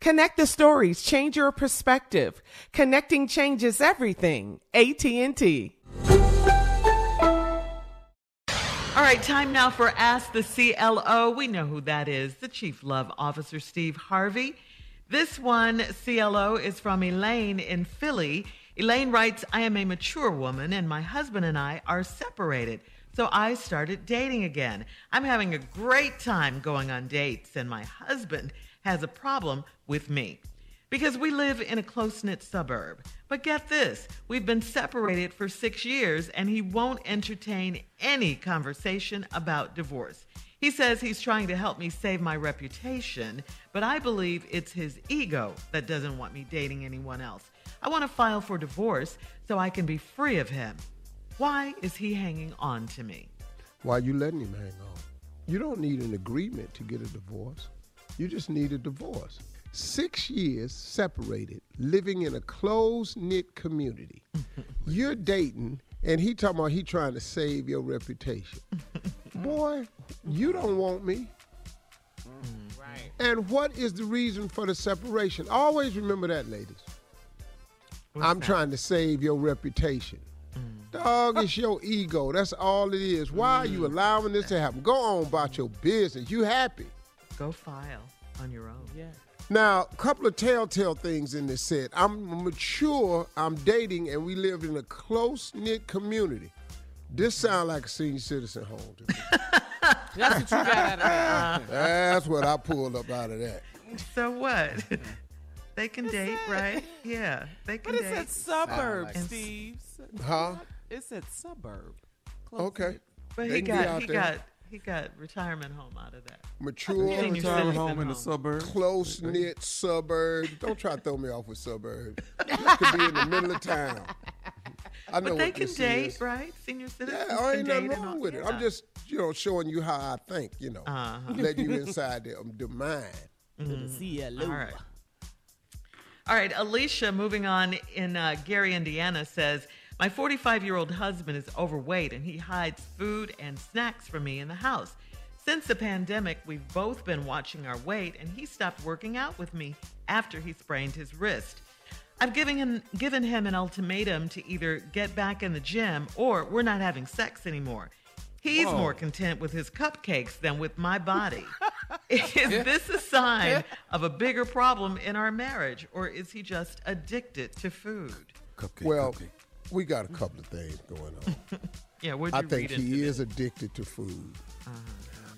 Connect the stories, change your perspective. Connecting changes everything. AT&T. All right, time now for Ask the CLO. We know who that is, the Chief Love Officer, Steve Harvey. This one, CLO, is from Elaine in Philly. Elaine writes, I am a mature woman and my husband and I are separated. So I started dating again. I'm having a great time going on dates, and my husband has a problem with me because we live in a close knit suburb. But get this we've been separated for six years, and he won't entertain any conversation about divorce. He says he's trying to help me save my reputation, but I believe it's his ego that doesn't want me dating anyone else. I want to file for divorce so I can be free of him. Why is he hanging on to me? Why are you letting him hang on? You don't need an agreement to get a divorce. You just need a divorce. Six years separated, living in a close knit community. You're dating, and he talking about he trying to save your reputation. Boy, you don't want me. Right. And what is the reason for the separation? Always remember that, ladies. I'm trying to save your reputation. Mm. Dog, it's your ego. That's all it is. Why are you mm. allowing this to happen? Go on about your business. You happy. Go file on your own. Yeah. Now, a couple of telltale things in this set. I'm mature, I'm dating, and we live in a close knit community. This sounds like a senior citizen home to me. That's what you got out of that. That's what I pulled up out of that. So what? they can date, right? Yeah, they can But it's date. at suburb, like- Steve. Huh? It's at suburb. Close Okay. but they he can be got out he there. got he got retirement home out of that. Mature, Senior Retirement citizen home in the home. suburbs. close knit suburbs. Don't try to throw me off with suburbs. This could be in the middle of town. I know But they what can date, is. right? Senior citizens Yeah, I ain't date nothing wrong with it. yeah. I'm just, you know, showing you how I think, you know, Uh-huh. letting you inside the, um, the mind. CLO. All right. All right, Alicia, moving on in uh, Gary, Indiana, says, My 45 year old husband is overweight and he hides food and snacks from me in the house. Since the pandemic, we've both been watching our weight and he stopped working out with me after he sprained his wrist. I've given him given him an ultimatum to either get back in the gym or we're not having sex anymore. He's Whoa. more content with his cupcakes than with my body. is this a sign of a bigger problem in our marriage or is he just addicted to food? Cupcake, well, cupcake. We got a couple of things going on. Yeah, what'd you I think he this? is addicted to food.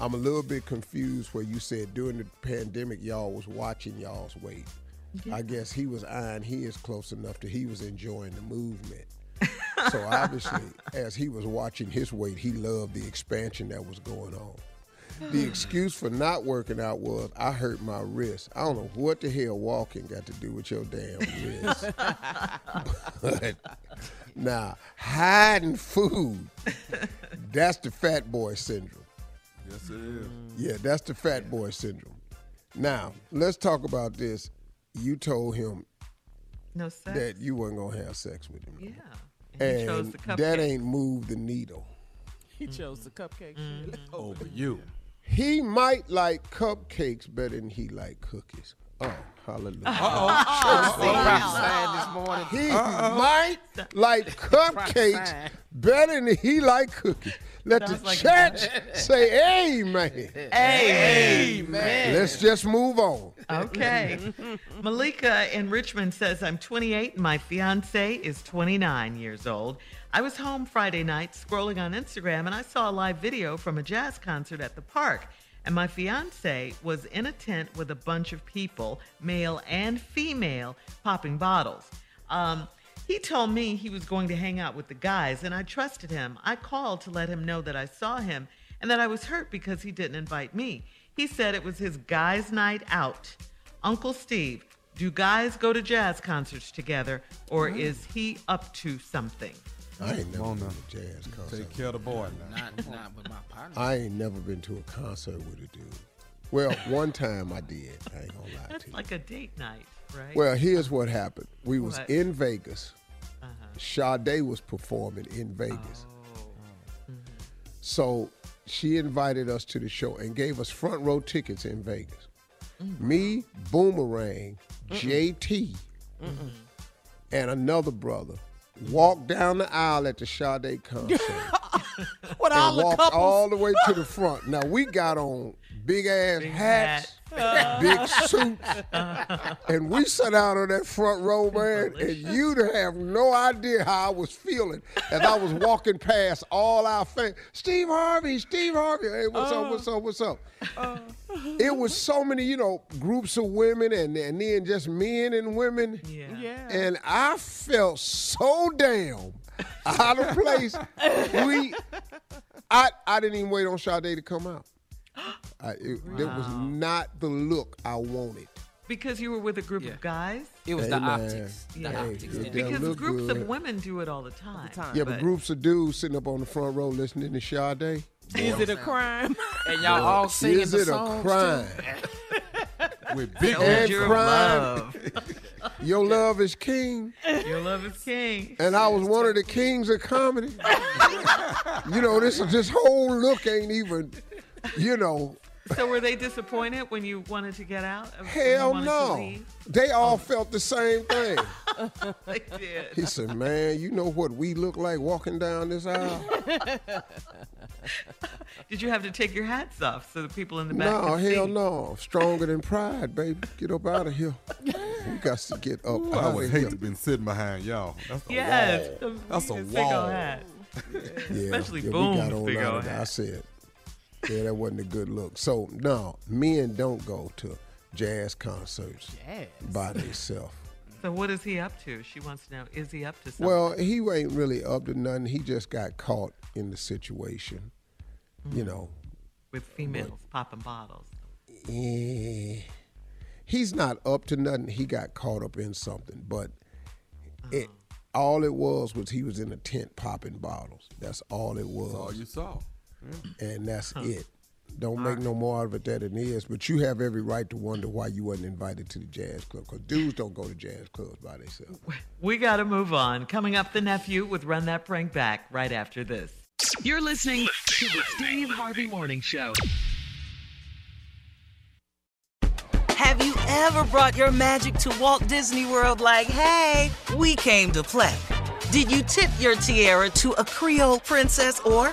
I'm a little bit confused where you said during the pandemic y'all was watching y'all's weight. I guess he was eyeing his close enough that he was enjoying the movement. so obviously, as he was watching his weight, he loved the expansion that was going on. The excuse for not working out was I hurt my wrist. I don't know what the hell walking got to do with your damn wrist. but now hiding food, that's the fat boy syndrome. Yes, it is. Yeah, that's the fat boy syndrome. Now, let's talk about this. You told him No sex. that you weren't gonna have sex with him. yeah. And he chose And the that ain't moved the needle. He chose the cupcake. Mm-hmm. Over you. He might like cupcakes better than he like cookies. Oh, hallelujah. Prophesied this morning. He might like cupcakes better than he like cookies. Let the Sounds like church say amen. Amen. Let's just move on. Okay. Malika in Richmond says, I'm 28 and my fiance is 29 years old. I was home Friday night scrolling on Instagram and I saw a live video from a jazz concert at the park. And my fiance was in a tent with a bunch of people, male and female, popping bottles. Um, he told me he was going to hang out with the guys, and I trusted him. I called to let him know that I saw him and that I was hurt because he didn't invite me. He said it was his guys' night out. Uncle Steve, do guys go to jazz concerts together, or is he up to something? I ain't never on been to a jazz concert. Take care of the boy now. Not, not with my partner. I ain't never been to a concert with a dude. Well, one time I did. I ain't gonna lie That's to you. like a date night, right? Well, here's what happened. We was What? in Vegas. uh-huh. Sade was performing in Vegas. Oh. So she invited us to the show and gave us front row tickets in Vegas. Me, Boomerang, JT, and another brother walked down the aisle at the Sade concert What all and the walked couples? all the way to the front. Now we got on big ass Big hats, big suits, and we sat out on that front row, man. And you'd have no idea how I was feeling as I was walking past all our fans. Steve Harvey, Steve Harvey. Hey, what's up? What's up? What's up? Uh. It was so many, you know, groups of women and, and then just men and women. yeah. Yeah. And I felt so damn out of place. we, I, I didn't even wait on Sade to come out. I, it, That was not the look I wanted. Because you were with a group Yeah. of guys? It was Hey, the man. optics. The Yeah. optics. Hey, didn't yeah. Because groups good. of women do it all the time. time. Yeah, but groups of dudes sitting up on the front row listening to Sade. Is it a crime? And y'all all singing Is the it a songs too? crime? With big And your crime. love. Your love is king. Your love is king. And I was one of the kings of comedy. you know, this this whole look ain't even, you know, So were they disappointed when you wanted to get out? Hell no. They all felt the same thing. They did. He said, "Man, you know what we look like walking down this aisle? Did you have to take your hats off so the people in the back no, could hell see? no. Stronger than pride, baby. Get up out of here. We got to get up Ooh, I out would of hate here. to been sitting behind y'all. That's a Yes. wall. That's a Big old wall. hat. Yeah, Especially yeah, Boom's we got on big out old of. I hat. said, yeah, that wasn't a good look. So no, men don't go to jazz concerts by themselves. So what is he up to? She wants to know, is he up to something? Well, he ain't really up to nothing. He just got caught in the situation. You know, With females popping bottles. eh, he's not up to nothing. He got caught up in something, but it all it was was he was in a tent popping bottles. That's all it was. That's all you saw. And that's it. Don't make no more out of it than it is. But you have every right to wonder why you wasn't invited to the jazz club. Because dudes don't go to jazz clubs by themselves. We got to move on. Coming up, the nephew with Run That Prank Back right after this. You're listening to the Steve Harvey Morning Show. Have you ever brought your magic to Walt Disney World like, hey, we came to play? Did you tip your tiara to a Creole princess or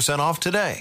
off today.